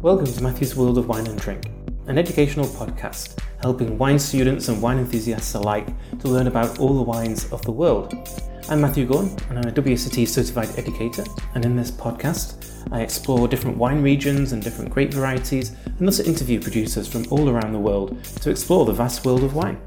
Welcome to Matthew's World of Wine and Drink, an educational podcast helping wine students and wine enthusiasts alike to learn about all the wines of the world. I'm Matthew Gorn, and I'm a WSET certified educator, and in this podcast, I explore different wine regions and different grape varieties, and also interview producers from all around the world to explore the vast world of wine.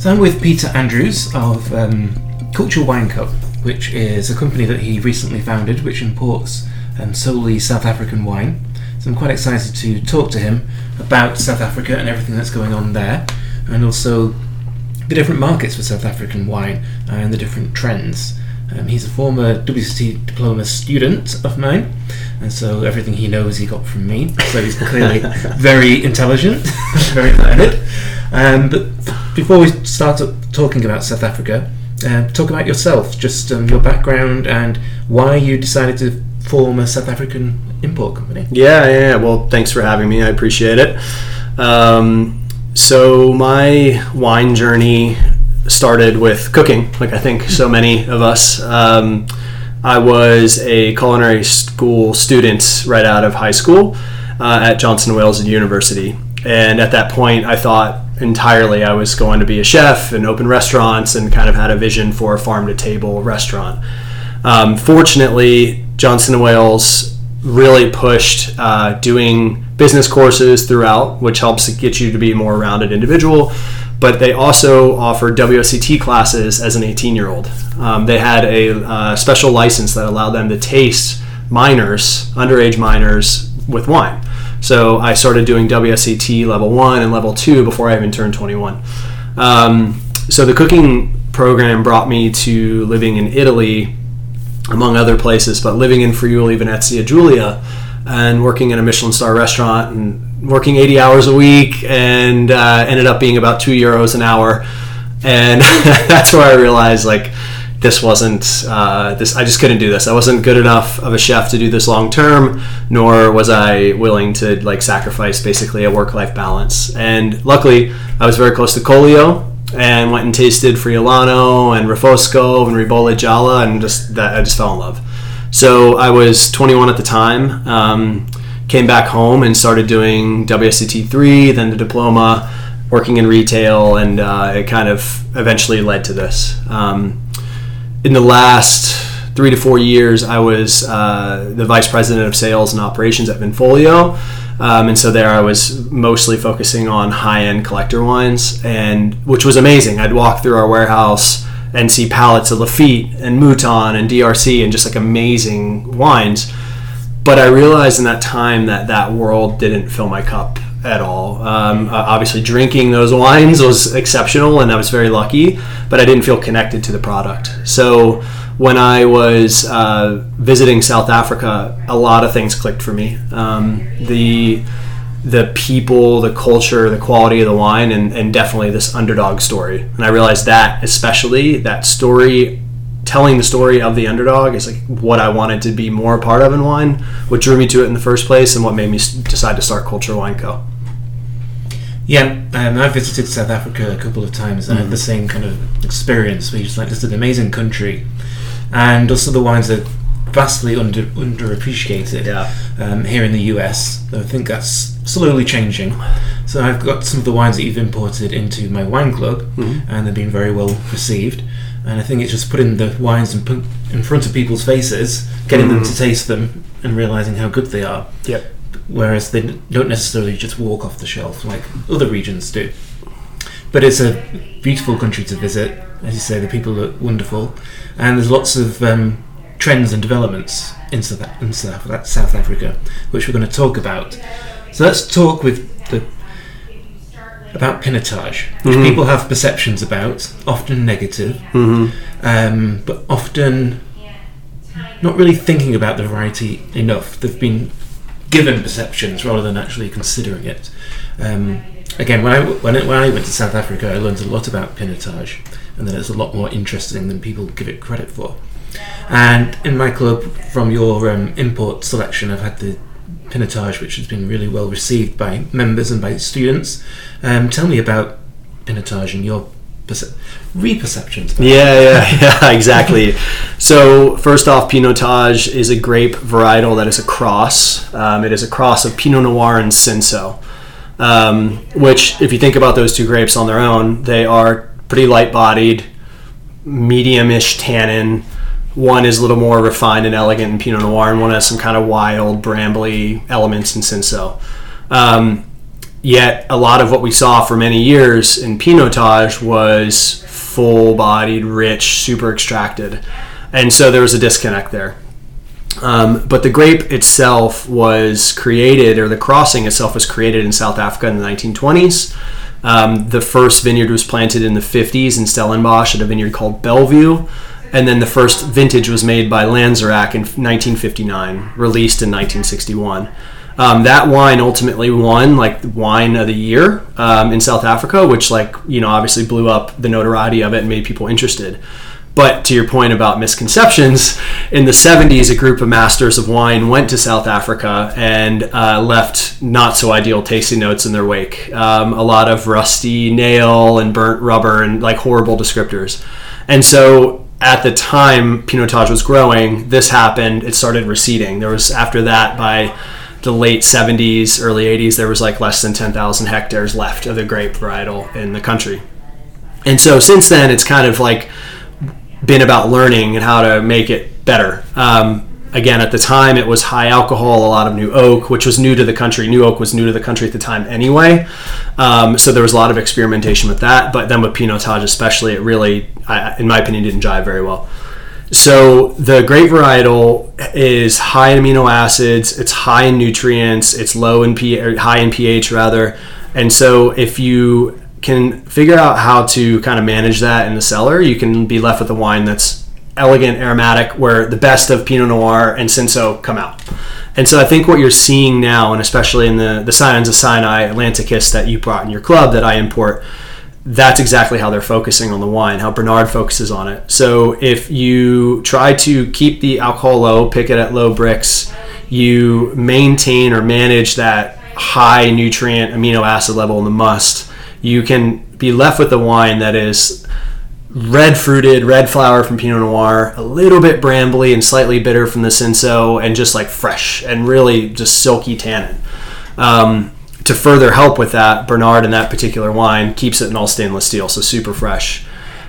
So I'm with Peter Andrews of um, Culture Wine Co which is a company that he recently founded, which imports um, solely South African wine. So I'm quite excited to talk to him about South Africa and everything that's going on there, and also the different markets for South African wine and the different trends. Um, he's a former WSET diploma student of mine, and so everything he knows he got from me. So he's clearly very intelligent, very learned. Um, but before we start talking about South Africa, uh, talk about yourself, just um, your background and why you decided to form a South African import company. Yeah, yeah, yeah. Well, thanks for having me. I appreciate it. Um, so my wine journey started with cooking, like I think so many of us. Um, I was a culinary school student right out of high school uh, at Johnson Wales University, and at that point, I thought entirely I was going to be a chef and open restaurants and kind of had a vision for a farm to table restaurant. Um, fortunately, Johnson and Wales really pushed uh, doing business courses throughout, which helps get you to be a more rounded individual. But they also offered WSET classes as an 18 year old. Um, they had a uh, special license that allowed them to taste minors, underage minors, with wine. So I started doing WSET level one and level two before I even turned 21. Um, so the cooking program brought me to living in Italy, among other places, but living in Friuli, Venezia Giulia, and working in a Michelin star restaurant and working 80 hours a week, and uh, ended up being about two euros an hour. And that's where I realized, like, this wasn't uh, this i just couldn't do this. I wasn't good enough of a chef to do this long term nor was i willing to like sacrifice basically a work-life balance. And luckily i was very close to collio and went and tasted friulano and refosco and ribolla gialla and just that i just fell in love. So i was 21 at the time um, came back home and started doing wset3 then the diploma working in retail and uh, it kind of eventually led to this. Um, in the last three to four years, I was uh, the vice president of sales and operations at Vinfolio. Um, and so there I was mostly focusing on high end collector wines, and which was amazing. I'd walk through our warehouse and see pallets of Lafite and Mouton and DRC and just like amazing wines. But I realized in that time that that world didn't fill my cup at all. Um, obviously, drinking those wines was exceptional, and I was very lucky, but I didn't feel connected to the product. So when I was uh, visiting South Africa, a lot of things clicked for me. Um, the the people, the culture, the quality of the wine, and, and definitely this underdog story. And I realized that, especially that story telling the story of the underdog is like what I wanted to be more a part of in wine, what drew me to it in the first place, and what made me decide to start Culture Wine Co. Yeah, um, I visited South Africa a couple of times and mm. I had the mm-hmm. same kind of experience where you're just like, this is an amazing country. And also the wines are vastly under underappreciated yeah. um, here in the US. I think that's slowly changing. So I've got some of the wines that you've imported into my wine club mm-hmm. and they've been very well received. And I think it's just putting the wines in, in front of people's faces, getting mm. them to taste them and realizing how good they are. Yep whereas they don't necessarily just walk off the shelf like other regions do. But it's a beautiful country to visit. As you say, the people are wonderful, and there's lots of um, trends and developments in South, in South, South Africa, which we're going to talk about. So let's talk with the about pinotage, which mm-hmm. people have perceptions about, often negative, mm-hmm. um, but often not really thinking about the variety enough. They've been given perceptions rather than actually considering it. Um, again, when I, when, I, when I went to South Africa, I learned a lot about pinotage, and that it's a lot more interesting than people give it credit for. And in my club, from your um, import selection, I've had the pinotage, which has been really well received by members and by students. Um, tell me about pinotage and your perce- reperceptions. Yeah, yeah, yeah, exactly. So first off, Pinotage is a grape varietal that is a cross. Um, it is a cross of Pinot Noir and Cinsault, um, which, if you think about those two grapes on their own, they are pretty light-bodied, medium-ish tannin. One is a little more refined and elegant in Pinot Noir, and one has some kind of wild, brambly elements in Cinsault. Um, yet a lot of what we saw for many years in Pinotage was full-bodied, rich, super extracted, and so there was a disconnect there. Um, but the grape itself was created, or the crossing itself was created in South Africa in the 1920s. Um, the first vineyard was planted in the 50s in Stellenbosch at a vineyard called Bellevue. And then the first vintage was made by Lanzerac in 1959, released in 1961. Um, that wine ultimately won like wine of the year um, in South Africa, which like you know obviously blew up the notoriety of it and made people interested. But to your point about misconceptions, in the 70s, a group of masters of wine went to South Africa and uh, left not so ideal tasting notes in their wake. Um, a lot of rusty nail and burnt rubber and like horrible descriptors. And so at the time Pinotage was growing, this happened. It started receding. There was, after that, by the late 70s, early 80s, there was like less than 10,000 hectares left of the grape varietal in the country. And so since then, it's kind of like been about learning and how to make it better. Um, again, at the time, it was high alcohol, a lot of new oak, which was new to the country. New oak was new to the country at the time anyway. Um, so there was a lot of experimentation with that. But then with Pinotage, especially, it really, I, in my opinion, didn't jive very well. So the grape varietal is high in amino acids, it's high in nutrients, it's low in or high in pH rather. And so if you can figure out how to kind of manage that in the cellar, you can be left with a wine that's elegant, aromatic, where the best of Pinot Noir and Cinsault come out. And so I think what you're seeing now, and especially in the the Sons of Sinai Atlanticus that you brought in your club that I import, that's exactly how they're focusing on the wine, how Bernard focuses on it. So if you try to keep the alcohol low, pick it at low Brix, you maintain or manage that high nutrient amino acid level in the must, you can be left with a wine that is red fruited, red flower from Pinot Noir, a little bit brambly and slightly bitter from the Cinsault, and just like fresh and really just silky tannin. Um, to further help with that, Bernard in that particular wine keeps it in all stainless steel, so super fresh.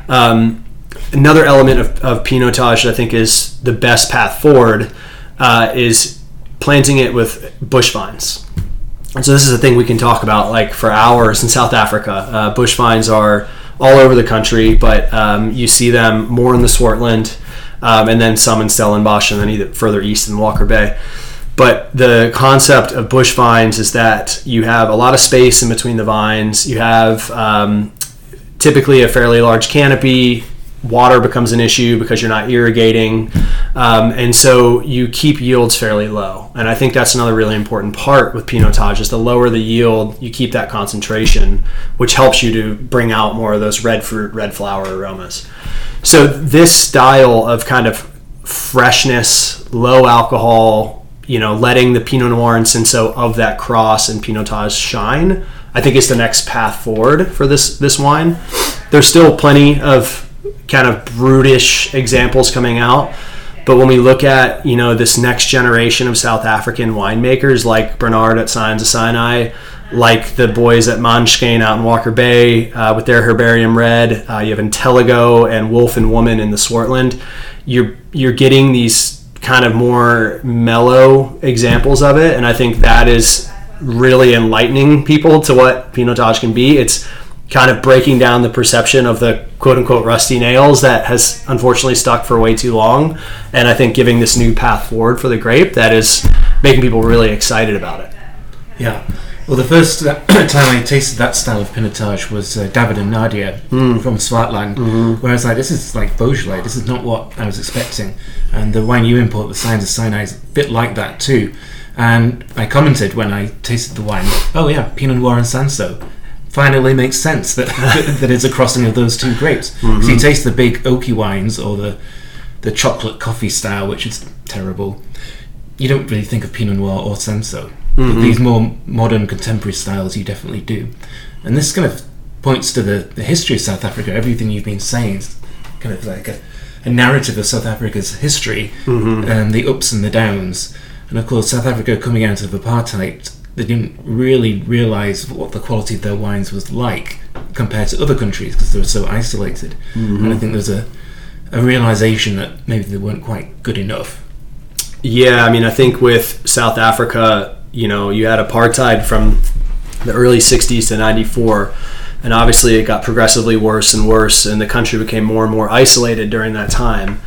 Um, another element of, of Pinotage that I think is the best path forward uh, is planting it with bush vines. And so this is a thing we can talk about like for hours in South Africa. Uh, bush vines are all over the country, but um, you see them more in the Swartland, um, and then some in Stellenbosch, and then either further east in Walker Bay. But the concept of bush vines is that you have a lot of space in between the vines. You have um, typically a fairly large canopy. Water becomes an issue because you're not irrigating, um, and so you keep yields fairly low. And I think that's another really important part with Pinotage is the lower the yield, you keep that concentration, which helps you to bring out more of those red fruit, red flower aromas. So this style of kind of freshness, low alcohol, you know, letting the Pinot Noir and Cinsault of that cross and Pinotage shine, I think is the next path forward for this this wine. There's still plenty of kind of brutish examples coming out, but when we look at you know this next generation of South African winemakers like Bernard at Sons of Sinai, like the boys at Manskane out in Walker Bay uh, with their Herbarium Red, uh, you have Intellego and Wolf and Woman in the Swartland. You're you're getting these kind of more mellow examples of it, and I think that is really enlightening people to what Pinotage can be. It's kind of breaking down the perception of the quote unquote rusty nails that has unfortunately stuck for way too long, and I think giving this new path forward for the grape that is making people really excited about it. Yeah. Well, the first uh, time I tasted that style of Pinotage was uh, David and Nadia from Swartland, where I was like, this is like Beaujolais, this is not what I was expecting. And the wine you import, the Sons of Sinai, is a bit like that too. And I commented when I tasted the wine, oh yeah, Pinot Noir and Cinsault. Finally makes sense that, that it's a crossing of those two grapes. So you mm-hmm. taste the big oaky wines or the, the chocolate coffee style, which is terrible. You don't really think of Pinot Noir or Cinsault. But mm-hmm. these more modern contemporary styles, you definitely do. And this kind of points to the, the history of South Africa. Everything you've been saying is kind of like a, a narrative of South Africa's history mm-hmm. and the ups and the downs. And of course, South Africa coming out of apartheid, they didn't really realize what the quality of their wines was like compared to other countries because they were so isolated. Mm-hmm. And I think there's a, a realization that maybe they weren't quite good enough. Yeah, I mean, I think with South Africa, you know, you had apartheid from the early 60s to 94, and obviously it got progressively worse and worse, and the country became more and more isolated during that time.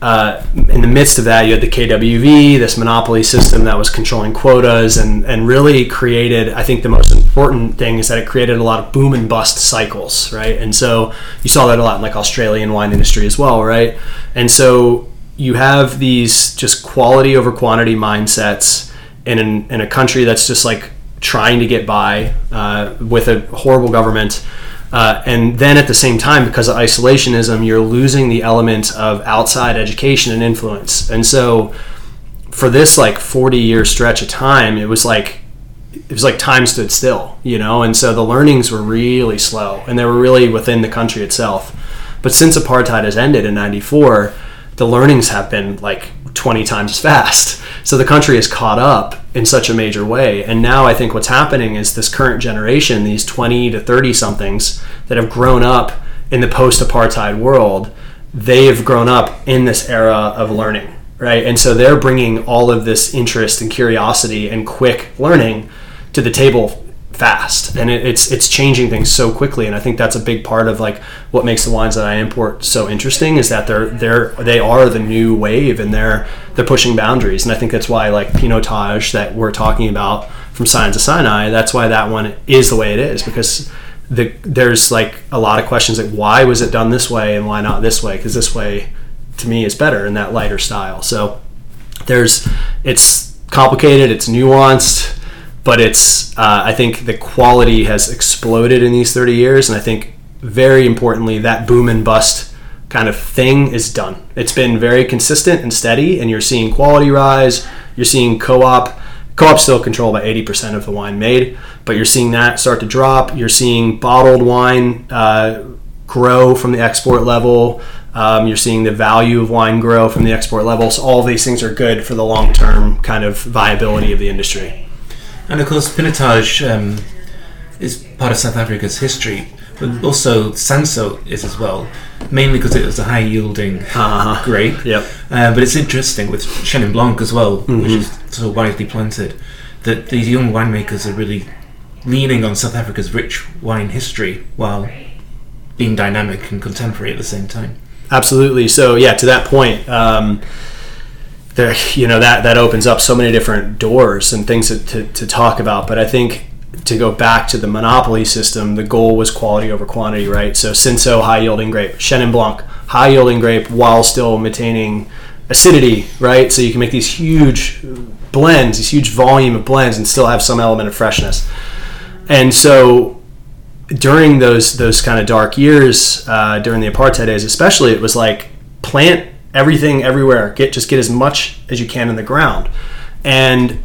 Uh, in the midst of that, you had the KWV, this monopoly system that was controlling quotas and, and really created, I think the most important thing is that it created a lot of boom and bust cycles, right? And so you saw that a lot in like Australian wine industry as well, right? And so you have these just quality over quantity mindsets in, an, in a country that's just like trying to get by uh, with a horrible government. Uh, and then at the same time, because of isolationism, you're losing the element of outside education and influence. And so, for this like 40 year stretch of time, it was like it was like time stood still, you know. And so the learnings were really slow, and they were really within the country itself. But since apartheid has ended in '94, the learnings have been like 20 times as fast. So the country has caught up in such a major way. And now I think what's happening is this current generation, these 20 to 30 somethings that have grown up in the post apartheid world, they have grown up in this era of learning, right? And so they're bringing all of this interest and curiosity and quick learning to the table fast. And it, it's it's changing things so quickly. And i think that's a big part of like what makes the wines that i import so interesting is that they're they're they are the new wave and they're they're pushing boundaries. And i think that's why like pinotage that we're talking about from Sons of Sinai that's why that one is the way it is. Because the there's like a lot of questions like why was it done this way and why not this way? Because this way to me is better in that lighter style. So there's it's complicated it's nuanced but it's uh, I think the quality has exploded in these 30 years, and I think very importantly that boom and bust kind of thing is done. It's been very consistent and steady, and you're seeing quality rise. You're seeing co-op. Co-op still control about 80% of the wine made, but you're seeing that start to drop. You're seeing bottled wine uh, grow from the export level. Um, you're seeing the value of wine grow from the export level. So all these things are good for the long-term kind of viability of the industry. And of course, Pinotage um, is part of South Africa's history, but also Cinsault is as well, mainly because it was a high yielding Uh-huh. grape. Yep. Uh, but it's interesting with Chenin Blanc as well, which is so widely planted, that these young winemakers are really leaning on South Africa's rich wine history while being dynamic and contemporary at the same time. Absolutely. So yeah, to that point, um, there, you know that that opens up so many different doors and things to, to, to talk about. But I think to go back to the monopoly system, the goal was quality over quantity, right? So Cinsault, high yielding grape, Chenin Blanc, high yielding grape, while still maintaining acidity, right? So you can make these huge blends, these huge volume of blends, and still have some element of freshness. And so during those those kind of dark years uh, during the apartheid days, especially, it was like plant everything everywhere. Get just get as much as you can in the ground, and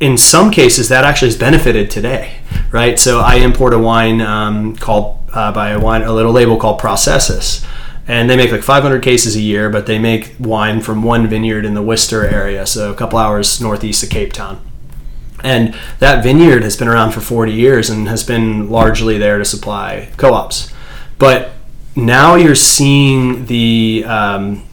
in some cases that actually has benefited today, right? So I import a wine um, called uh, by a wine a little label called Processus. And they make like 500 cases a year, but they make wine from one vineyard in the Worcester area, so a couple hours northeast of Cape Town. And that vineyard has been around for 40 years and has been largely there to supply co-ops. But now you're seeing the um,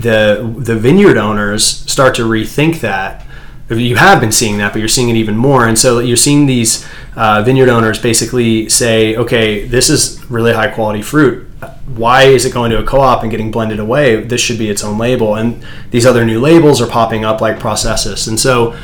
the the vineyard owners start to rethink that. You have been seeing that, but you're seeing it even more. And so you're seeing these uh, vineyard owners basically say, "Okay, this is really high quality fruit. Why is it going to a co-op and getting blended away? This should be its own label." And these other new labels are popping up like Processus. And so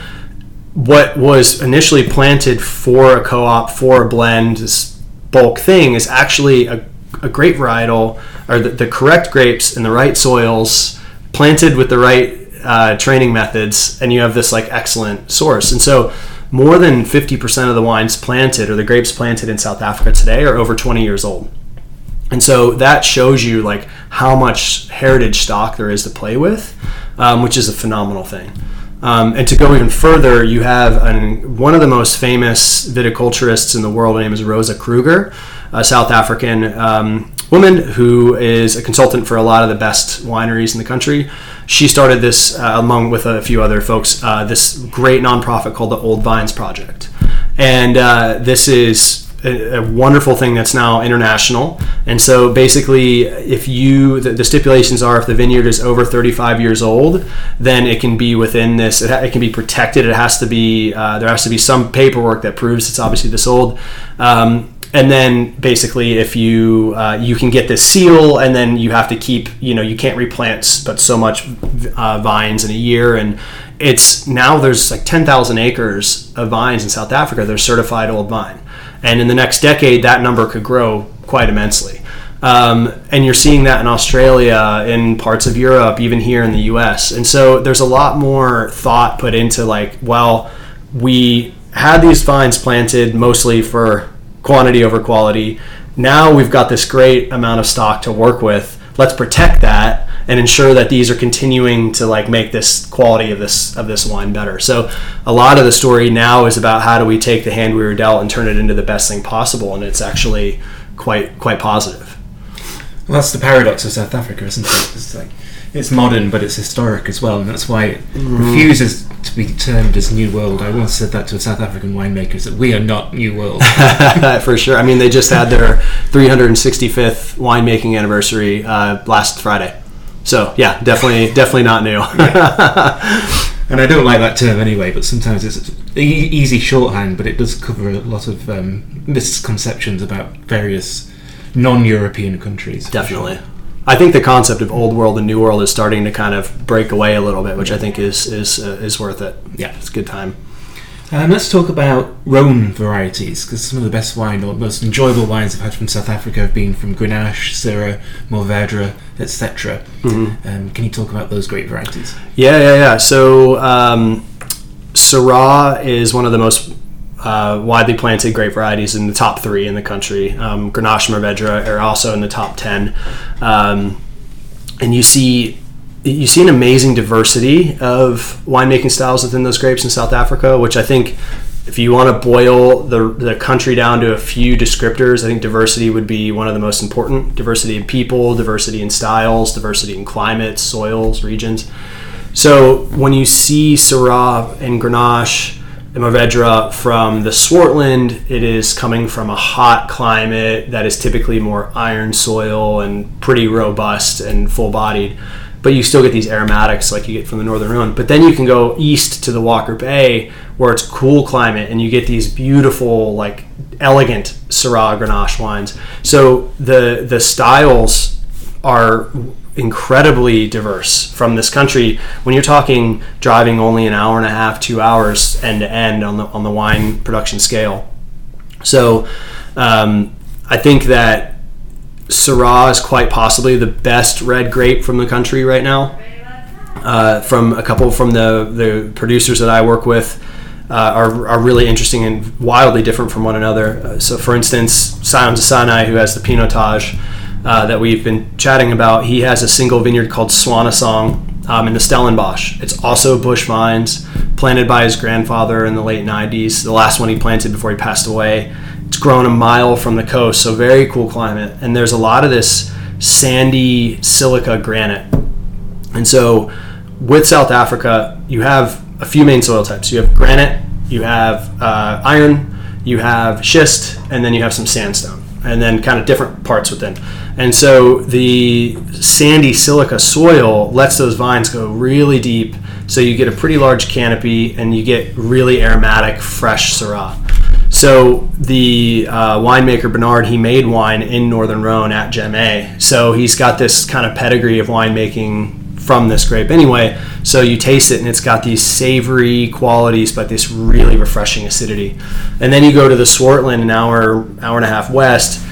what was initially planted for a co-op for a blend this bulk thing is actually a, a grape varietal or the, the correct grapes in the right soils planted with the right uh, training methods and you have this like excellent source and so more than 50% of the wines planted or the grapes planted in south africa today are over 20 years old and so that shows you like how much heritage stock there is to play with um, which is a phenomenal thing um, and to go even further, you have an, one of the most famous viticulturists in the world. Her name is Rosa Kruger. A South African um, woman who is a consultant for a lot of the best wineries in the country. She started this uh, along with a few other folks. Uh, this great nonprofit called the Old Vines Project, and uh, this is a, a, wonderful thing that's now international. And so basically, if you the, the, stipulations are if the vineyard is over 35 years old, then it can be within this. It, ha- it can be protected. It has to be uh, there has to be some paperwork that proves it's obviously this old. Um, and then basically if you uh, you can get this seal and then you have to keep you know you can't replant but so much uh, vines in a year. And it's now there's like 10,000 acres of vines in South Africa they're certified old vine. And in the next decade that number could grow quite immensely. Um, and you're seeing that in Australia, in parts of Europe, even here in the US. And so there's a lot more thought put into like, well, we had these vines planted mostly for quantity over quality. Now we've got this great amount of stock to work with. Let's protect that and ensure that these are continuing to like make this quality of this of this wine better. So a lot of the story now is about how do we take the hand we were dealt and turn it into the best thing possible, and it's actually quite quite positive. Well, that's the paradox of South Africa, isn't it? It's like it's modern, but it's historic as well, and that's why it mm. refuses to be termed as New World. I once said that to a South African winemakers that we are not New World. For sure. I mean, they just had their 365th winemaking anniversary uh, last Friday. So yeah, definitely, definitely not new. and I don't like that term anyway. But sometimes it's e- easy shorthand, but it does cover a lot of um, misconceptions about various non-European countries. Definitely. Sure. I think the concept of old world and new world is starting to kind of break away a little bit, which I think is is uh, is worth it. Yeah, it's a good time. Um, let's talk about Rhone varieties because some of the best wine or most enjoyable wines I've had from South Africa have been from Grenache, Syrah, Mourvedre, etc. Mm-hmm. Um, can you talk about those great varieties? Yeah, yeah, yeah. So um, Syrah is one of the most uh, widely planted grape varieties in the top three in the country. Um, Grenache and Mourvedre are also in the top ten, um, and you see you see an amazing diversity of winemaking styles within those grapes in South Africa, which I think. If you want to boil the, the country down to a few descriptors, I think diversity would be one of the most important. Diversity in people, diversity in styles, diversity in climates, soils, regions. So when you see Syrah and Grenache, Mourvedre from the Swartland, it is coming from a hot climate that is typically more iron soil and pretty robust and full bodied. But you still get these aromatics like you get from the Northern Rhone. But then you can go east to the Walker Bay where it's cool climate and you get these beautiful, like elegant Syrah Grenache wines. So the the styles are incredibly diverse from this country. When you're talking driving only an hour and a half, two hours end to end on the on the wine production scale, so um, I think that Syrah is quite possibly the best red grape from the country right now. Uh, from a couple from the the producers that I work with. Uh, are, are really interesting and wildly different from one another. Uh, so, for instance, Sion Sinai, who has the Pinotage, uh, that we've been chatting about. He has a single vineyard called Swanesang um, in the Stellenbosch. It's also bush vines planted by his grandfather in the late 90s, the last one he planted before he passed away. It's grown a mile from the coast, so very cool climate. And there's a lot of this sandy silica granite. And so with South Africa, you have a few main soil types. You have granite, you have uh, iron, you have schist, and then you have some sandstone, and then kind of different parts within. And so the sandy silica soil lets those vines go really deep. So you get a pretty large canopy and you get really aromatic, fresh Syrah. So the uh, winemaker Bernard, he made wine in Northern Rhone at Jamet. So he's got this kind of pedigree of winemaking from this grape anyway. So you taste it and it's got these savory qualities, but this really refreshing acidity. And then you go to the Swartland, an hour, hour and a half west,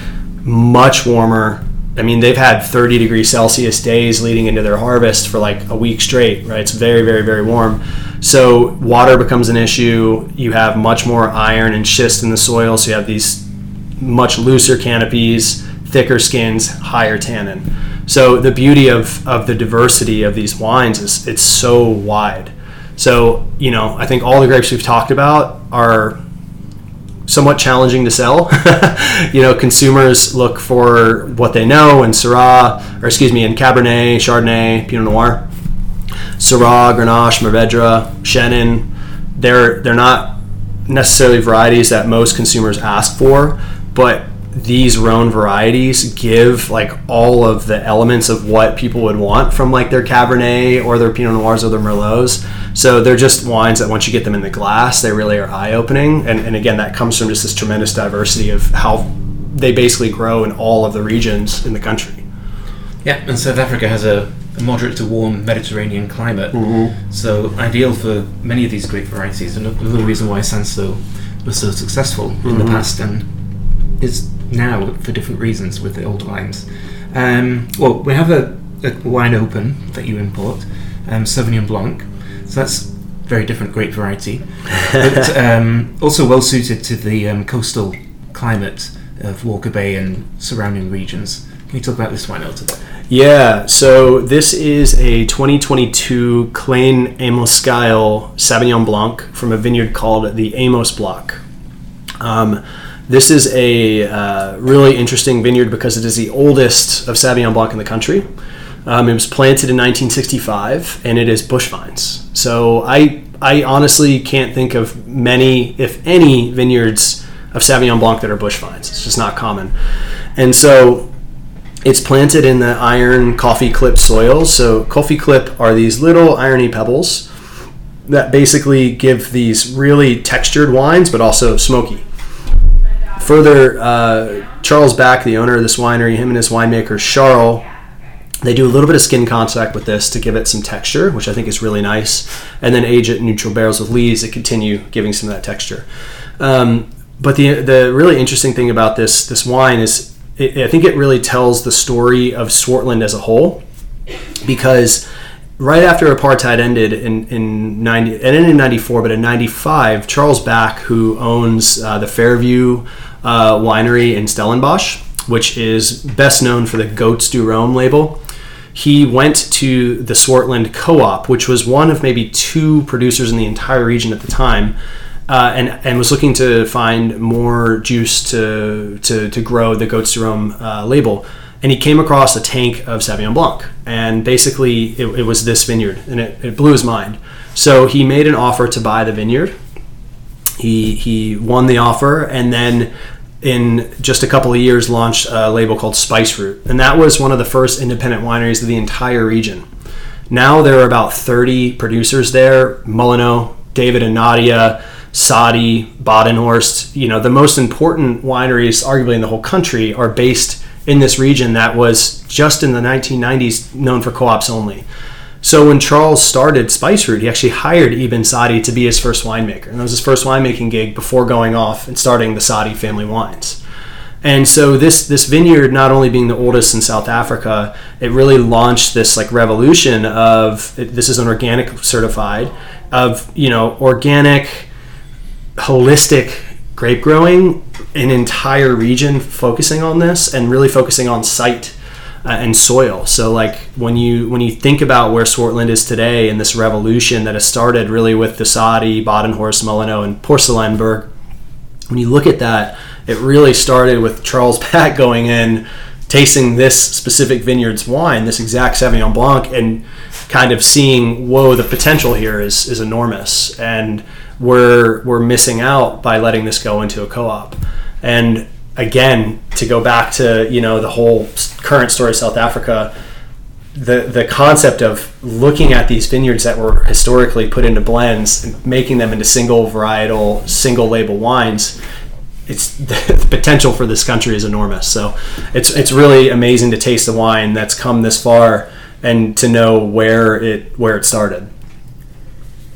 much warmer, I mean, they've had 30 degrees Celsius days leading into their harvest for like a week straight, right? It's very, very, very warm. So water becomes an issue. You have much more iron and schist in the soil, so you have these much looser canopies, thicker skins, higher tannin. So the beauty of, of the diversity of these wines is it's so wide. So, you know, I think all the grapes we've talked about are somewhat challenging to sell. you know, consumers look for what they know in Syrah, or excuse me, in Cabernet, Chardonnay, Pinot Noir, Syrah, Grenache, Mourvedre, Chenin. They're they're not necessarily varieties that most consumers ask for, but these Rhone varieties give like all of the elements of what people would want from like their Cabernet or their Pinot Noirs or their Merlots. So they're just wines that once you get them in the glass, they really are eye opening. And, and again, that comes from just this tremendous diversity of how they basically grow in all of the regions in the country. Yeah, and South Africa has a, a moderate to warm Mediterranean climate, mm-hmm. so ideal for many of these grape varieties. And another reason why Cinsault was so successful mm-hmm. in the mm-hmm. past and is now for different reasons with the old wines. Um, well, we have a, a, wine open that you import, um, Sauvignon Blanc. So that's very different grape variety, but um, also well suited to the um, coastal climate of Walker Bay and surrounding regions. Can you talk about this wine a little bit? Yeah, so this is a 2022 Klein Amoskuil Sauvignon Blanc from a vineyard called the Amos Block. Um, this is a uh, really interesting vineyard because it is the oldest of Sauvignon Blanc in the country. Um, it was planted in 1965, and it is bush vines. So I I honestly can't think of many, if any, vineyards of Sauvignon Blanc that are bush vines. It's just not common. And so it's planted in the iron koffieklip soils. So koffieklip are these little irony pebbles that basically give these really textured wines, but also smoky further, uh, Charles Back, the owner of this winery, him and his winemaker Charles, they do a little bit of skin contact with this to give it some texture, which I think is really nice, and then age it in neutral barrels with lees to continue giving some of that texture. Um, but the the really interesting thing about this this wine is, it, I think it really tells the story of Swartland as a whole, because right after apartheid ended in, in 90 and in 94 but in 95 charles back who owns uh, the fairview uh, winery in Stellenbosch, which is best known for the Goats do Rhône label. He went to the Swartland Co-op, which was one of maybe two producers in the entire region at the time, uh, and and was looking to find more juice to to, to grow the Goats Rhône uh, label. And he came across a tank of Sauvignon Blanc, and basically it, it was this vineyard, and it, it blew his mind. So he made an offer to buy the vineyard. He he won the offer, and then in just a couple of years launched a label called Spice Route, and that was one of the first independent wineries of the entire region. Now there are about 30 producers there: Mullineux, David and Nadia, Sadie, Badenhorst. You know, the most important wineries, arguably in the whole country, are based in this region that was just in the 1990s known for co-ops only. So when Charles started Spice Route, he actually hired Eben Sadie to be his first winemaker. And that was his first winemaking gig before going off and starting the Sadie family wines. And so this this vineyard, not only being the oldest in South Africa, it really launched this like revolution of this is an organic certified of you know organic, holistic grape growing, an entire region focusing on this and really focusing on site uh, and soil. So like when you when you think about where Swartland is today and this revolution that has started really with the Sadie, Badenhorst, Mullineux, and Porseleinberg, when you look at that, it really started with Charles Back going in, tasting this specific vineyard's wine, this exact Sauvignon Blanc, and kind of seeing, whoa, the potential here is is enormous, and we're we're missing out by letting this go into a co-op. And again to go back to you know the whole current story of South Africa the the concept of looking at these vineyards that were historically put into blends and making them into single varietal single label wines it's the potential for this country is enormous. So it's it's really amazing to taste the wine that's come this far and to know where it where it started.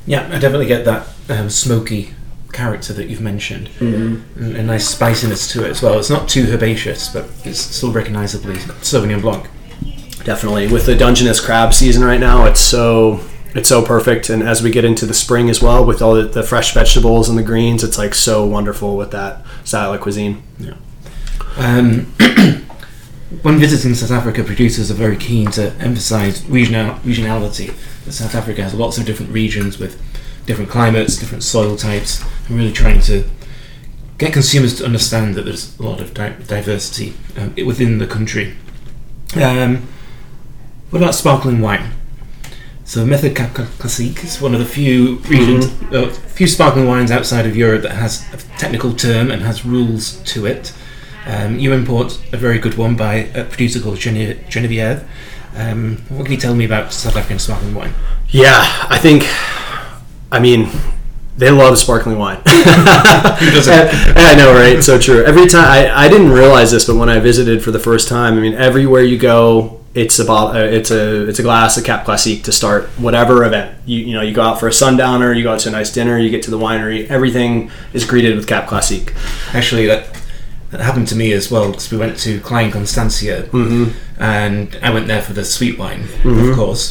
Yeah I definitely get that um, smoky character that you've mentioned. Mm-hmm. And a nice spiciness to it as well. It's not too herbaceous, but it's still recognisably Sauvignon Blanc. Definitely. With the Dungeness crab season right now, it's so it's so perfect. And as we get into the spring as well, with all the, the fresh vegetables and the greens, it's like so wonderful with that style of cuisine. Yeah. Um, when visiting South Africa, producers are very keen to emphasise regional, regionality. South Africa has lots of different regions with different climates, different soil types, and really trying to get consumers to understand that there's a lot of di- diversity um, within the country. Um, what about sparkling wine? So Méthode Cap Classique is one of the few regions, Mm-hmm. uh, few sparkling wines outside of Europe that has a technical term and has rules to it. Um, you import a very good one by a producer called Gene- Genevieve. Um, what can you tell me about South African sparkling wine? Yeah, I think. I mean, they love sparkling wine. I know, right? So true. Every time I, I didn't realize this, but when I visited for the first time, I mean, everywhere you go, it's a bottle, uh, it's a it's a glass of Cap Classique to start whatever event. You you know, you go out for a sundowner, you go out to a nice dinner, you get to the winery, everything is greeted with Cap Classique. Actually, that, that happened to me as well because we went to Klein Constantia Mm-hmm. and I went there for the sweet wine, of course.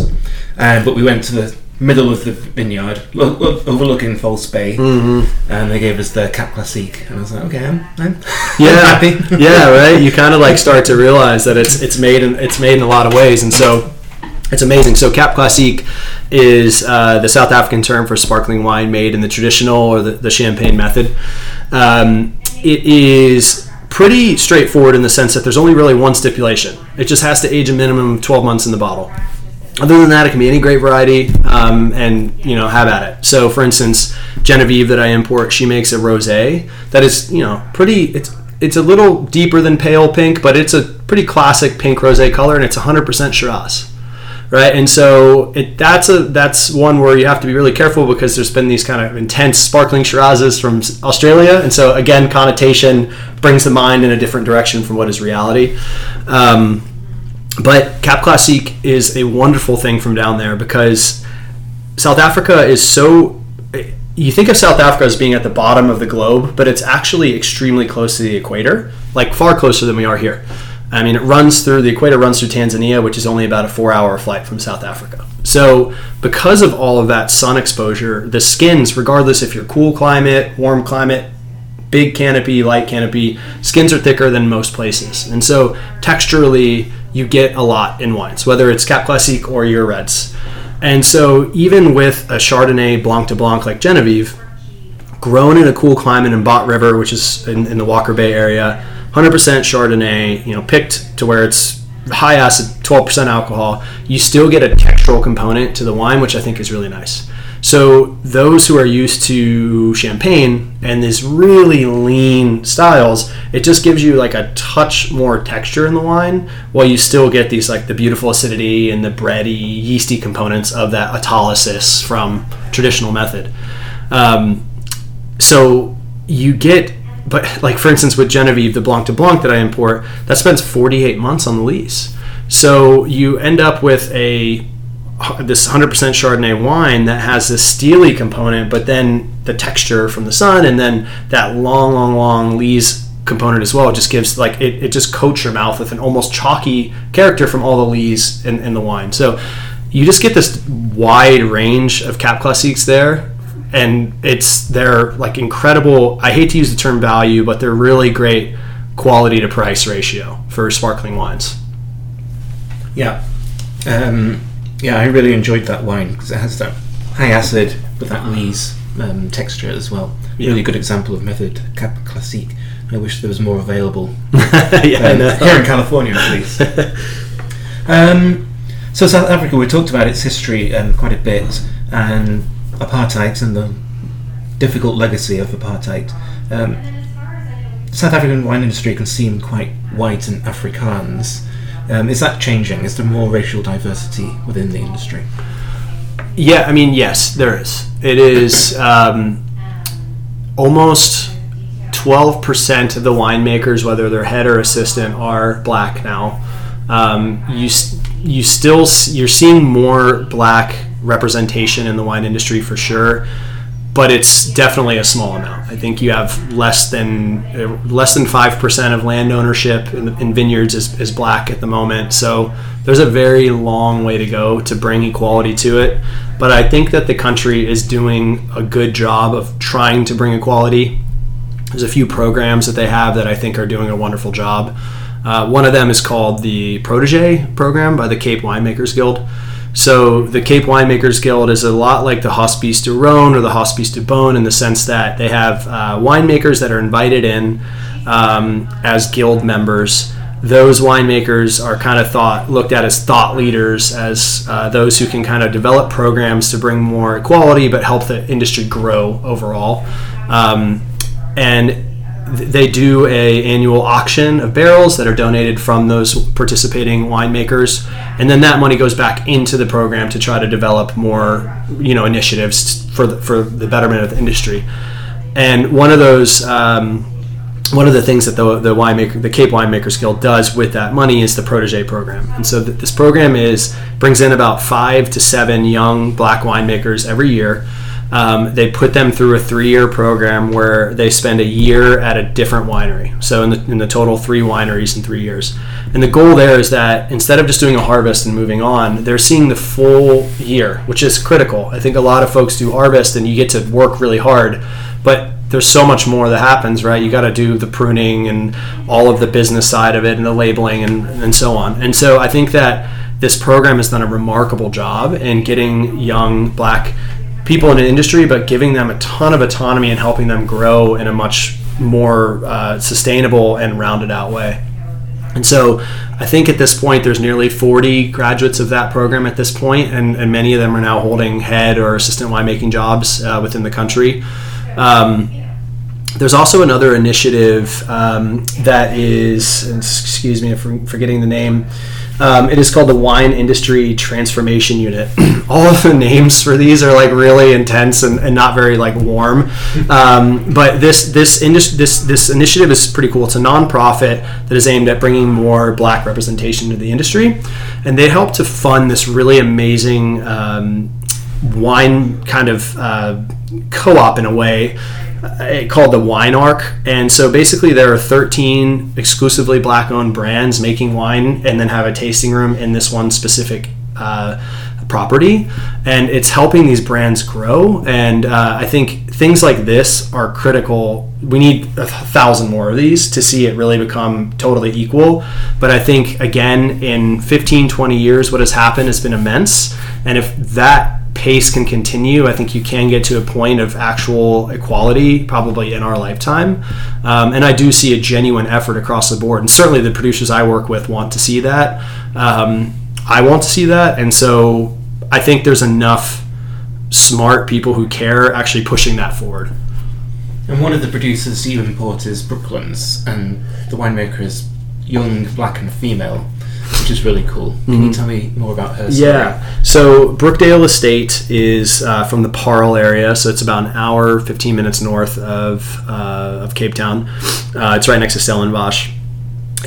Uh, but we went to the middle of the vineyard, lo- lo- overlooking False Bay, Mm-hmm. and they gave us the Cap Classique, and I was like, okay, I'm, I'm, yeah, I'm happy. yeah, right. You kind of like start to realize that it's it's made in it's made in a lot of ways, and so it's amazing. So Cap Classique is uh, the South African term for sparkling wine made in the traditional or the, the champagne method. Um, it is pretty straightforward in the sense that there's only really one stipulation. It just has to age a minimum of 12 months in the bottle. Other than that, it can be any grape variety, um, and you know, have at it. So, for instance, Genevieve that I import, she makes a rosé that is, you know, pretty. It's it's a little deeper than pale pink, but it's a pretty classic pink rosé color, and it's 100% Shiraz, right? And so it, that's a that's one where you have to be really careful because there's been these kind of intense sparkling Shirazes from Australia, and so again, connotation brings the mind in a different direction from what is reality. Um, but Cap Classique is a wonderful thing from down there because South Africa is so. You think of South Africa as being at the bottom of the globe, but it's actually extremely close to the equator, like far closer than we are here. I mean, it runs through the equator, runs through Tanzania, which is only about a four-hour flight from South Africa. So, because of all of that sun exposure, the skins, regardless if you're cool climate, warm climate, big canopy, light canopy, skins are thicker than most places. And so texturally, you get a lot in wines, whether it's Cap Classique or your reds. And so even with a Chardonnay Blanc de Blanc like Genevieve, grown in a cool climate in Bot River, which is in, in the Walker Bay area, 100% Chardonnay, you know, picked to where it's high acid, 12% alcohol, you still get a textural component to the wine, which I think is really nice. So those who are used to champagne and these really lean styles, it just gives you like a touch more texture in the wine, while you still get these like the beautiful acidity and the bready, yeasty components of that autolysis from traditional method. Um, so you get but like for instance with genevieve the blanc de blanc that i import that spends 48 months on the lees so you end up with a this 100% chardonnay wine that has this steely component but then the texture from the sun and then that long long long lees component as well it just gives like it, it just coats your mouth with an almost chalky character from all the lees in, in the wine. So you just get this wide range of cap classiques there and it's they're like incredible. I hate to use the term value but they're really great quality to price ratio for sparkling wines. Yeah, um, yeah, I really enjoyed that wine because it has that high acid with that lees um, texture as well. Yeah. Really good example of Méthode Cap Classique. I wish there was more available yeah, um, here in California, at least. um, so South Africa, we talked about its history um, quite a bit, and apartheid and the difficult legacy of apartheid. Um, South African wine industry can seem quite white and Afrikaans. Um, is that changing? Is there more racial diversity within the industry? Yeah, I mean, yes, there is. It is um, almost 12% of the winemakers, whether they're head or assistant, are black now. Um, you you still you're seeing more black representation in the wine industry for sure, but it's definitely a small amount. I think you have less than uh, less than five percent of land ownership in, in vineyards is, is black at the moment. So there's a very long way to go to bring equality to it. But I think that the country is doing a good job of trying to bring equality. There's a few programs that they have that I think are doing a wonderful job. Uh, one of them is called the Protege program by the Cape Winemakers Guild. So the Cape Winemakers Guild is a lot like the Hospice du Rhône or the Hospice de Beaune in the sense that they have uh, winemakers that are invited in um, as guild members. Those winemakers are kind of thought looked at as thought leaders, as uh, those who can kind of develop programs to bring more equality, but help the industry grow overall. Um, and they do a annual auction of barrels that are donated from those participating winemakers and then that money goes back into the program to try to develop more you know initiatives for the, for the betterment of the industry. And one of those um, one of the things that the, the winemaker the Cape Winemakers Guild does with that money is the protege program. And so this program is brings in about five to seven young black winemakers every year um, they put them through a three-year program where they spend a year at a different winery. So in the, in the total, three wineries in three years. And the goal there is that instead of just doing a harvest and moving on, they're seeing the full year, which is critical. I think a lot of folks do harvest and you get to work really hard, but there's so much more that happens, right? You got to do the pruning and all of the business side of it and the labeling and, and so on. And so I think that this program has done a remarkable job in getting young black people in an industry, but giving them a ton of autonomy and helping them grow in a much more uh, sustainable and rounded out way. And so I think at this point there's nearly 40 graduates of that program at this point, and, and many of them are now holding head or assistant winemaking jobs uh, within the country. Um, there's also another initiative um, that is, excuse me for forgetting the name, um, it is called the Wine Industry Transformation Unit. All of the names for these are like really intense and, and not very like warm. Um, but this this indus- this this initiative is pretty cool. It's a nonprofit that is aimed at bringing more Black representation to the industry, and they help to fund this really amazing um, wine kind of uh, co-op in a way called the Wine Arc. And so basically, there are 13 exclusively black owned brands making wine and then have a tasting room in this one specific uh, property. And it's helping these brands grow. And uh, I think things like this are critical. We need a thousand more of these to see it really become totally equal. But I think, again, in 15, 20 years, what has happened has been immense. And if that pace can continue, I think you can get to a point of actual equality probably in our lifetime. Um, and I do see a genuine effort across the board. And certainly the producers I work with want to see that. Um, I want to see that. And so I think there's enough smart people who care actually pushing that forward. And one of the producers you import is Brooklands, and the winemaker is young, black, and female which is really cool. Can mm-hmm. you tell me more about her? Story? Yeah. So Brookdale Estate is uh, from the Paarl area, so it's about an hour, 15 minutes north of uh, of Cape Town. Uh, it's right next to Stellenbosch.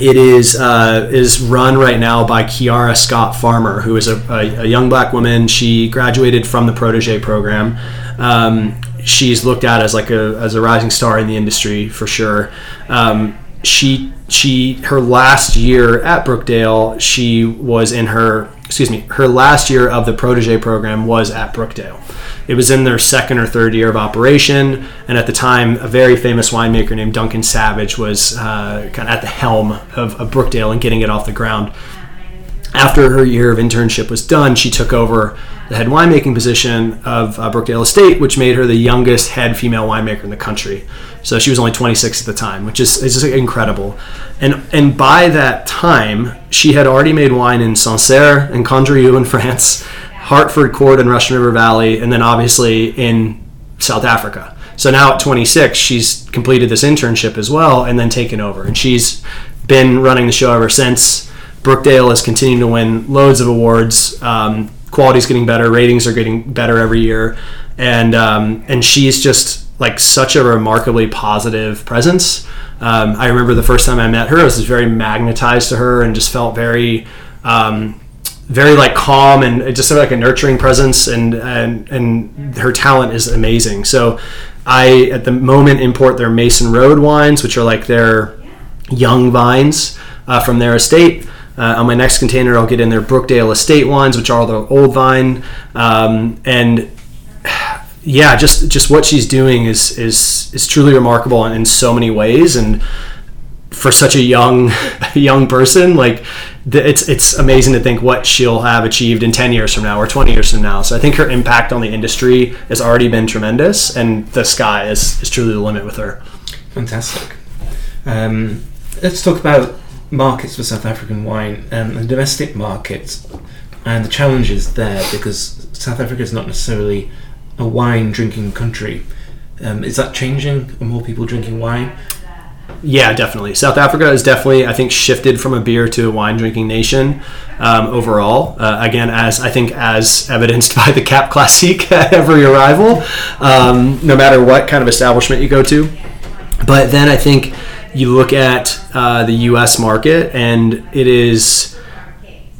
It is uh, is run right now by Kiara Scott Farmer, who is a, a, a, young black woman. She graduated from the Protege program. Um, she's looked at as like a as a rising star in the industry for sure. Um, she she her last year at Brookdale, she was in her excuse me her last year of the protege program was at Brookdale. It was in their second or third year of operation, and at the time, a very famous winemaker named Duncan Savage was uh, kind of at the helm of, of Brookdale and getting it off the ground after her year of internship was done, she took over the head winemaking position of uh, Brookdale Estate, which made her the youngest head female winemaker in the country. So she was only 26 at the time, which is, is just incredible. And and by that time, she had already made wine in Sancerre and Condrieu in France, Hartford Court and Russian River Valley, and then obviously in South Africa. So now at 26, she's completed this internship as well, and then taken over, and she's been running the show ever since. Brookdale is continuing to win loads of awards. Um, quality's getting better, ratings are getting better every year, and um, and she's just like such a remarkably positive presence. Um, I remember the first time I met her, I was just very magnetized to her and just felt very, um, very like calm and just sort of like a nurturing presence. And, and and her talent is amazing. So I at the moment import their Mason Road wines, which are like their young vines uh, from their estate. Uh, on my next container, I'll get in their Brookdale Estate wines, which are the old vine, um, and yeah, just just what she's doing is is is truly remarkable in, in so many ways, and for such a young young person like it's it's amazing to think what she'll have achieved in 10 years from now or 20 years from now. So i think her impact on the industry has already been tremendous and the sky is, is truly the limit with her. Fantastic. Um, let's talk about markets for south african wine and the domestic markets and the challenges there because south africa is not necessarily a wine drinking country um, is that changing are more people drinking wine yeah, definitely. South Africa is definitely, I think, shifted from a beer to a wine drinking nation um, overall. Uh, again, as I think, as evidenced by the Cap Classique at every arrival, um, no matter what kind of establishment you go to. But then I think you look at uh, the U.S. market, and it is,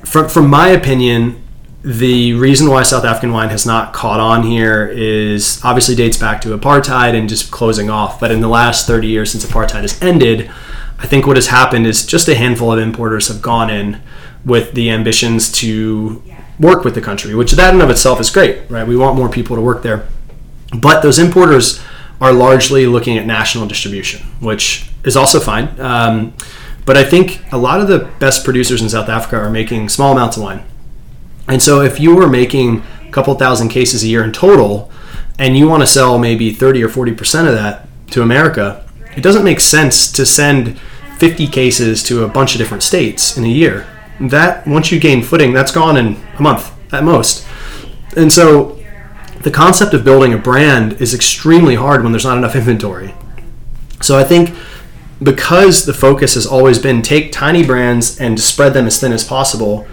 from from my opinion, the reason why South African wine has not caught on here is obviously dates back to apartheid and just closing off. But in the last 30 years since apartheid has ended, I think what has happened is just a handful of importers have gone in with the ambitions to work with the country, which that in of itself is great, right? We want more people to work there. But those importers are largely looking at national distribution, which is also fine. Um, but I think a lot of the best producers in South Africa are making small amounts of wine and so if you were making a couple thousand cases a year in total, and you want to sell maybe 30 or 40% of that to America, it doesn't make sense to send 50 cases to a bunch of different states in a year. That, once you gain footing, that's gone in a month at most. And so the concept of building a brand is extremely hard when there's not enough inventory. So I think because the focus has always been take tiny brands and spread them as thin as possible,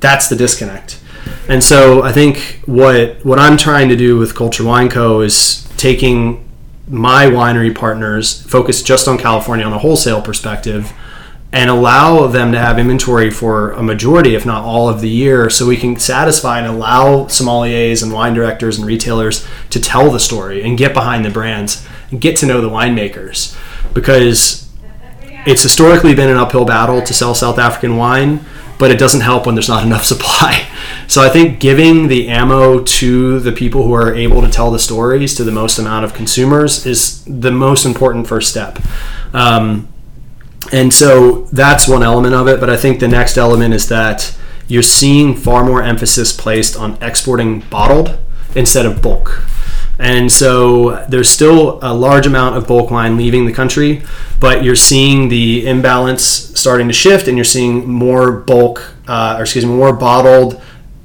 that's the disconnect. And so I think what what I'm trying to do with Culture Wine Co is taking my winery partners focus just on California on a wholesale perspective and allow them to have inventory for a majority, if not all of the year, so we can satisfy and allow sommeliers and wine directors and retailers to tell the story and get behind the brands and get to know the winemakers. Because it's historically been an uphill battle to sell South African wine but it doesn't help when there's not enough supply. So I think giving the ammo to the people who are able to tell the stories to the most amount of consumers is the most important first step. Um, and so that's one element of it. But I think the next element is that you're seeing far more emphasis placed on exporting bottled instead of bulk. And so there's still a large amount of bulk wine leaving the country, but you're seeing the imbalance starting to shift, and you're seeing more bulk, uh, or excuse me, more bottled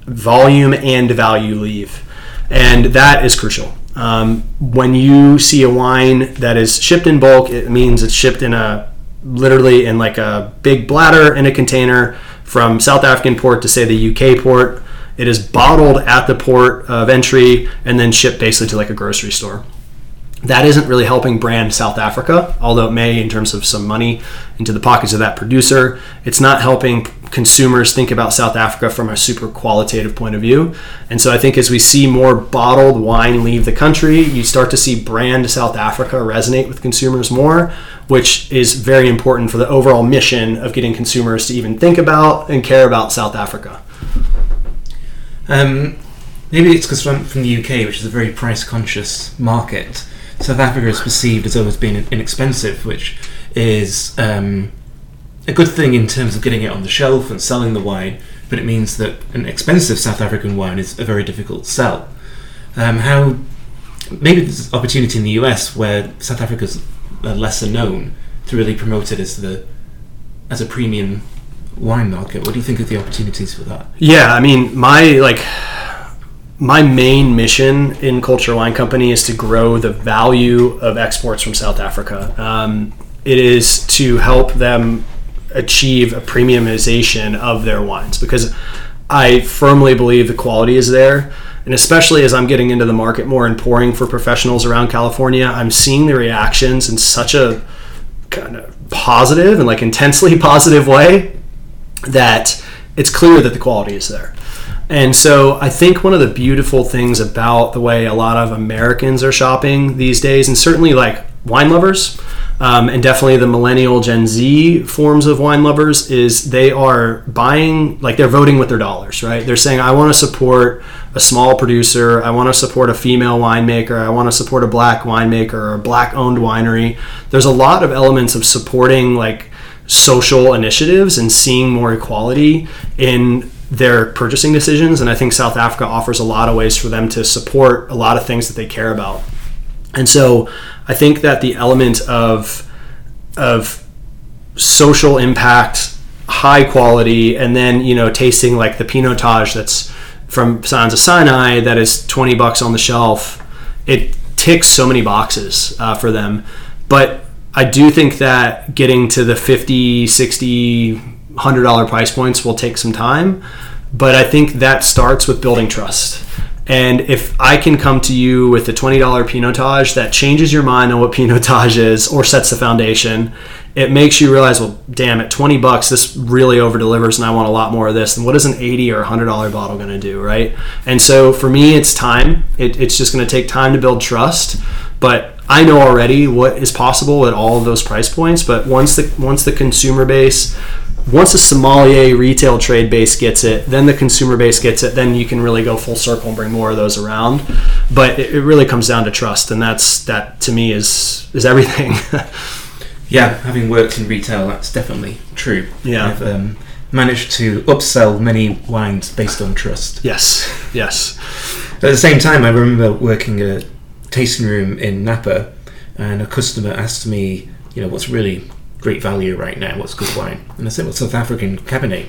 volume and value leave. And that is crucial. Um, when you see a wine that is shipped in bulk, it means it's shipped in a literally in like a big bladder in a container from South African port to say the UK port it is bottled at the port of entry and then shipped basically to like a grocery store. That isn't really helping brand South Africa, although it may in terms of some money into the pockets of that producer. It's not helping consumers think about South Africa from a super qualitative point of view. And so I think as we see more bottled wine leave the country, you start to see brand South Africa resonate with consumers more, which is very important for the overall mission of getting consumers to even think about and care about South Africa. Um, maybe it's because from, from the UK, which is a very price conscious market, South Africa is perceived as always being inexpensive, which is um, a good thing in terms of getting it on the shelf and selling the wine, but it means that an expensive South African wine is a very difficult sell. Um, how maybe there's opportunity in the US where South Africa's lesser known to really promote it as the as a premium wine market. What do you think of the opportunities for that? Yeah, I mean, my like my main mission in Culture Wine Company is to grow the value of exports from South Africa. Um, it is to help them achieve a premiumization of their wines because I firmly believe the quality is there. And especially as I'm getting into the market more and pouring for professionals around California, I'm seeing the reactions in such a kind of positive and like intensely positive way that it's clear that the quality is there. And so I think one of the beautiful things about the way a lot of Americans are shopping these days, and certainly like wine lovers, um, and definitely the millennial Gen Z forms of wine lovers, is they are buying, like they're voting with their dollars, right? They're saying, I want to support a small producer, I want to support a female winemaker, I want to support a black winemaker or a black owned winery. There's a lot of elements of supporting like social initiatives and seeing more equality in their purchasing decisions. And I think South Africa offers a lot of ways for them to support a lot of things that they care about. And so I think that the element of of social impact, high quality, and then you know tasting like the Pinotage that's from Sons of Sinai that is twenty bucks on the shelf. It ticks so many boxes uh, for them, but I do think that getting to the 50 60 100 dollar price points will take some time but I think that starts with building trust and if I can come to you with a $20 Pinotage that changes your mind on what Pinotage is or sets the foundation, it makes you realize, well, damn, at 20 bucks, this really over delivers and I want a lot more of this. And what is an 80 or $100 bottle going to do, right? And so for me, it's time. It, it's just going to take time to build trust. But I know already what is possible at all of those price points. But once the once the consumer base once the sommelier retail trade base gets it, then the consumer base gets it, then you can really go full circle and bring more of those around. But it, it really comes down to trust, and that's that to me is is everything. yeah, having worked in retail, that's definitely true. Yeah. I've um, managed to upsell many wines based on trust. Yes, yes. At the same time, I remember working at a tasting room in Napa, and a customer asked me, you know, what's really great value right now. What's good wine? And I said, well, South African Cabernet.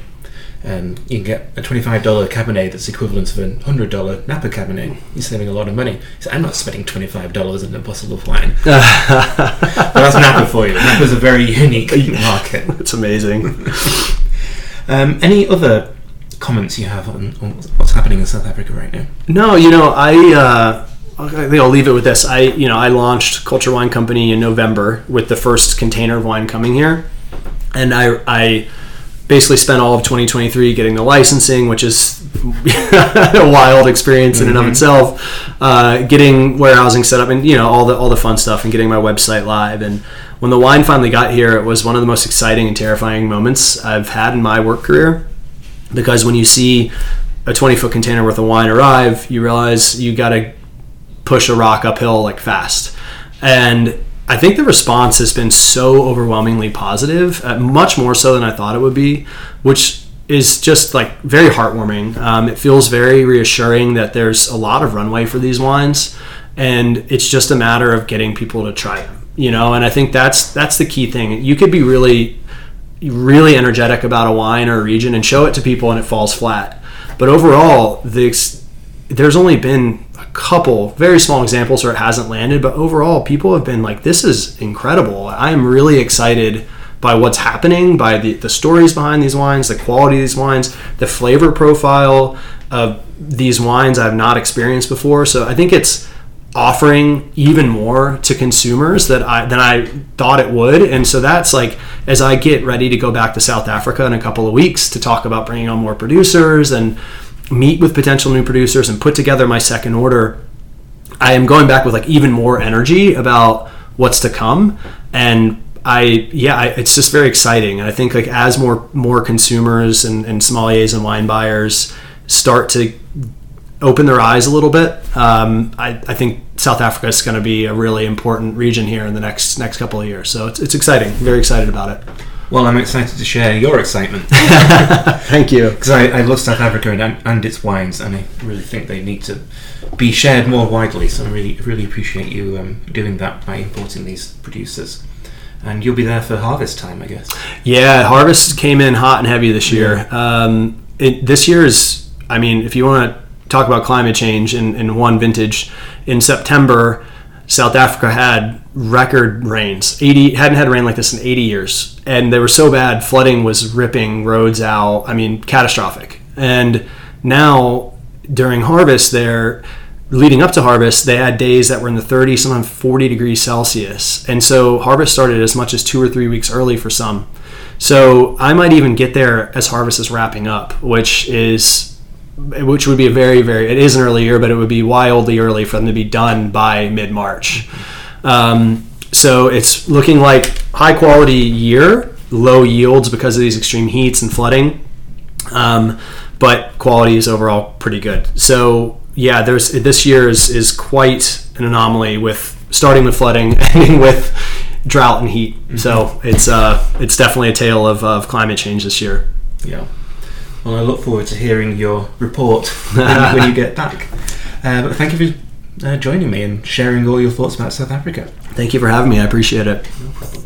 And you can get a $25 Cabernet that's equivalent to a $100 Napa Cabernet. You're saving a lot of money. He said, I'm not spending $25 on a bottle of wine. but that's Napa for you. Napa's a very unique market. It's amazing. um, any other comments you have on, on, what's happening in South Africa right now? No, you know, I. Uh I think I'll leave it with this. I, you know, I launched Culture Wine Company in November with the first container of wine coming here, and I, I basically spent all of 2023 getting the licensing, which is a wild experience mm-hmm. in and of mm-hmm. itself. Uh, getting warehousing set up, and you know, all the all the fun stuff, and getting my website live. And when the wine finally got here, it was one of the most exciting and terrifying moments I've had in my work career, because when you see a 20 foot container worth of wine arrive, you realize you got to push a rock uphill like fast. And I think the response has been so overwhelmingly positive, uh, much more so than I thought it would be, which is just like very heartwarming. Um, it feels very reassuring that there's a lot of runway for these wines, and it's just a matter of getting people to try them. You know, and I think that's that's the key thing. You could be really, really energetic about a wine or a region and show it to people, and it falls flat. But overall, the there's only been couple very small examples where it hasn't landed, but overall, people have been like, this is incredible. I am really excited by what's happening, by the, the stories behind these wines, the quality of these wines, the flavor profile of these wines I've not experienced before. So I think it's offering even more to consumers that I than I thought it would. And so that's like as I get ready to go back to South Africa in a couple of weeks to talk about bringing on more producers and meet with potential new producers and put together my second order, I am going back with like even more energy about what's to come. And I, yeah, I, it's just very exciting. And I think like as more more consumers and, and sommeliers and wine buyers start to open their eyes a little bit, um, I, I think South Africa is going to be a really important region here in the next next couple of years. So it's, it's exciting. Very excited about it. Well, I'm excited to share your excitement. Thank you. Because I, I, love South Africa and, and its wines, and I really think they need to be shared more widely. So I really, really appreciate you um, doing that by importing these producers. And you'll be there for harvest time, I guess. Yeah, harvest came in hot and heavy this year. Yeah. Um, it, this year is, I mean, if you want to talk about climate change in, in one vintage, in September, South Africa had record rains. 80 hadn't had rain like this in 80 years, and they were so bad. Flooding was ripping roads out. I mean, catastrophic. And now during harvest, there, leading up to harvest, they had days that were in the 30, sometimes 40 degrees Celsius, and so harvest started as much as two or three weeks early for some. So I might even get there as harvest is wrapping up, which is which would be a very very it is an early year but it would be wildly early for them to be done by mid-march um, so it's looking like high quality year low yields because of these extreme heats and flooding um, but quality is overall pretty good so yeah there's this year is, is quite an anomaly with starting with flooding ending with drought and heat. So it's uh, it's definitely a tale of, of climate change this year. Yeah. Well, I look forward to hearing your report when, when you get back. Uh, but thank you for uh, joining me and sharing all your thoughts about South Africa. Thank you for having me. I appreciate it. No.